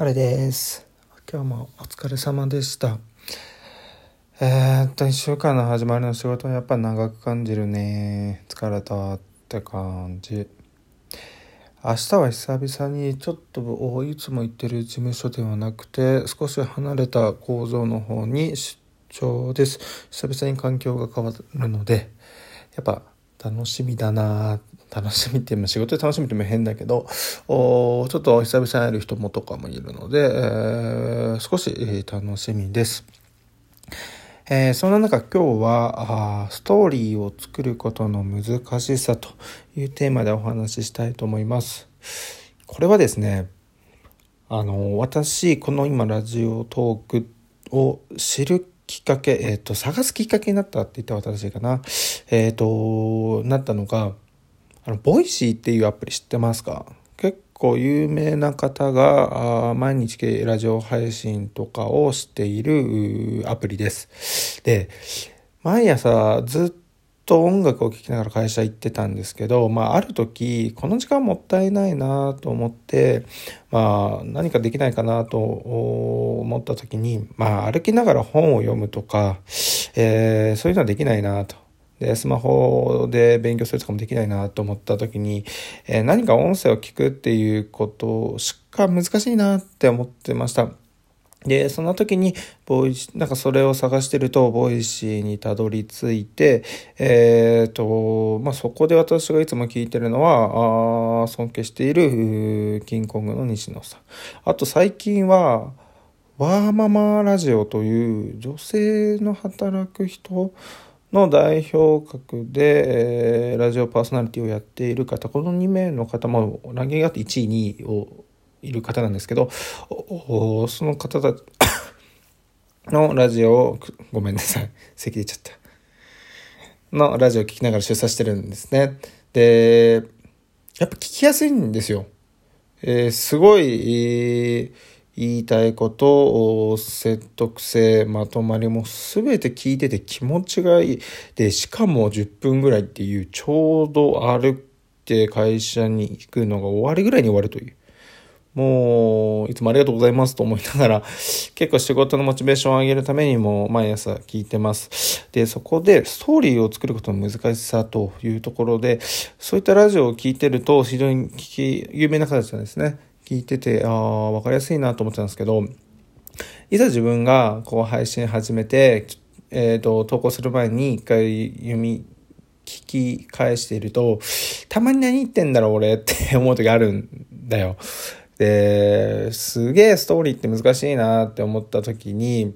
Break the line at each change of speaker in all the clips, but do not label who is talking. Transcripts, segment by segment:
晴れです。今日もお疲れ様でした。えー、っと、一週間の始まりの仕事はやっぱ長く感じるね。疲れたって感じ。明日は久々にちょっといつも行ってる事務所ではなくて少し離れた工場の方に出張です。久々に環境が変わるので、やっぱ楽しみだな楽しみっていう仕事で楽しみっても変だけどおちょっと久々に会える人もとかもいるので、えー、少し、楽しみです。えー、そんな中今日はあストーリーを作ることの難しさというテーマでお話ししたいと思います。これはですねあの私この今ラジオトークを知るきっかけ、えっ、ー、と、探すきっかけになったって言ったら私かな。えっ、ー、と、なったのが、あの、 Voicy っていうアプリ知ってますか？結構有名な方が毎日ラジオ配信とかをしているアプリです。で、毎朝ずっと音楽を聴きながら会社行ってたんですけど、まあ、ある時、この時間もったいないなと思って、まあ、何かできないかなと思った時に、まあ、歩きながら本を読むとか、えー、そういうのはできないなと。で、スマホで勉強するとかもできないなと思った時に、えー、何か音声を聞くっていうことしか難しいなって思ってました。で、その時に、 Voi なんかそれを探してると、 Voicy にたどり着いて、えっ、ー、と、まあ、そこで私がいつも聞いてるのは、あ尊敬している、キンコングの西野さん。あと最近は、ワーママラジオという女性の働く人の代表格で、えー、ラジオパーソナリティをやっている方、この2名の方もランキングがあって1位、2位をいる方なんですけど、その方たち のラジオを、ごめんなさい、咳出ちゃった。のラジオを聞きながら出産してるんですね。で、やっぱ聞きやすいんですよ。えー、すごい、えー、言いたいこと、説得性、まとまりも全て聞いてて気持ちがいい。で、しかも10分ぐらいっていう、ちょうど歩いて会社に行くのが終わりぐらいに終わるという。もう、いつもありがとうございますと思いながら、結構仕事のモチベーションを上げるためにも毎朝聞いてます。で、そこでストーリーを作ることの難しさというところで、そういったラジオを聞いてると、非常に聞き、有名な方たちなんですね。聞いてて、ああ、わかりやすいなと思ってたんですけど、いざ自分がこう配信始めて、えっ、ー、と、投稿する前に一回読み、聞き返していると、たまに何言ってんだろう俺って 思う時あるんだよ。で、すげえストーリーって難しいなって思った時に、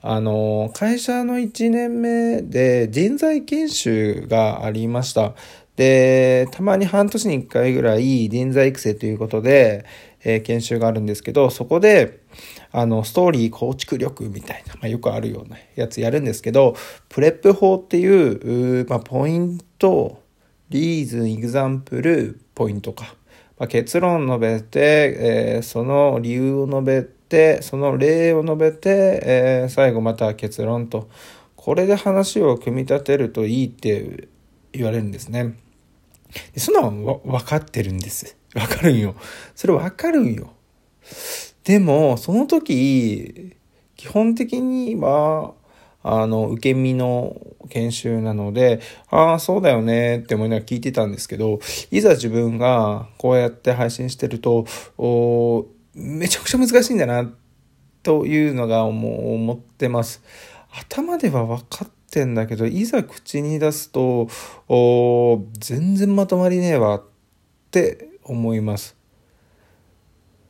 あの、会社の1年目で人材研修がありました。で、たまに半年に1回ぐらい人材育成ということで、えー、研修があるんですけど、そこで、あの、ストーリー構築力みたいな、まあ、よくあるようなやつやるんですけど、プレップ法っていう、まあ、ポイント、リーズン、イグザンプル、ポイントか。まあ、結論述べて、えー、その理由を述べて、その例を述べて、えー、最後また結論と。これで話を組み立てるといいって言われるんですね。そんなの分かってるんです。分かるんよ。それ分かるんよ。でも、その時、基本的には、あの、受け身の研修なので、ああ、そうだよねって思いながら聞いてたんですけど、いざ自分がこうやって配信してると、おめちゃくちゃ難しいんだな、というのがもう思ってます。頭では分かってんだけど、いざ口に出すと、お全然まとまりねえわって思います。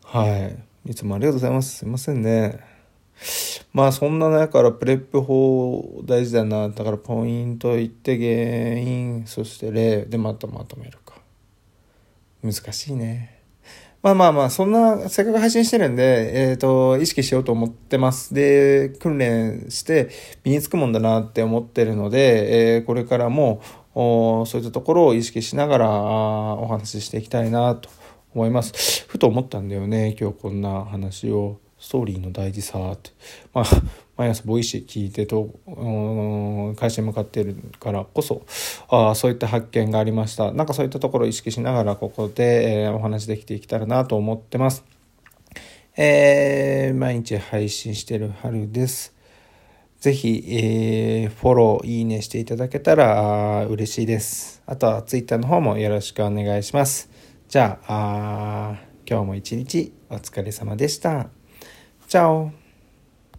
はい。いつもありがとうございます。すいませんね。まあそんな中からプレップ法大事だな。だからポイント言って原因、そして例でまたまとめるか。難しいね。まあまあまあ、そんな、せっかく配信してるんで、えっ、ー、と、意識しようと思ってます。で、訓練して身につくもんだなって思ってるので、えー、これからも、そういったところを意識しながらお話ししていきたいなと思います。ふと思ったんだよね、今日こんな話を。ストーリーの大事さって、まあ、毎朝 Voicy 聞いてと会社に向かってるからこそあそういった発見がありましたなんかそういったところを意識しながらここで、えー、お話できていけたらなと思ってます、えー、毎日配信してる春ですぜひ、えー、フォロー、いいねしていただけたら嬉しいです。あとは Twitter の方もよろしくお願いします。じゃあ、あ今日も一日お疲れ様でした。Ciao.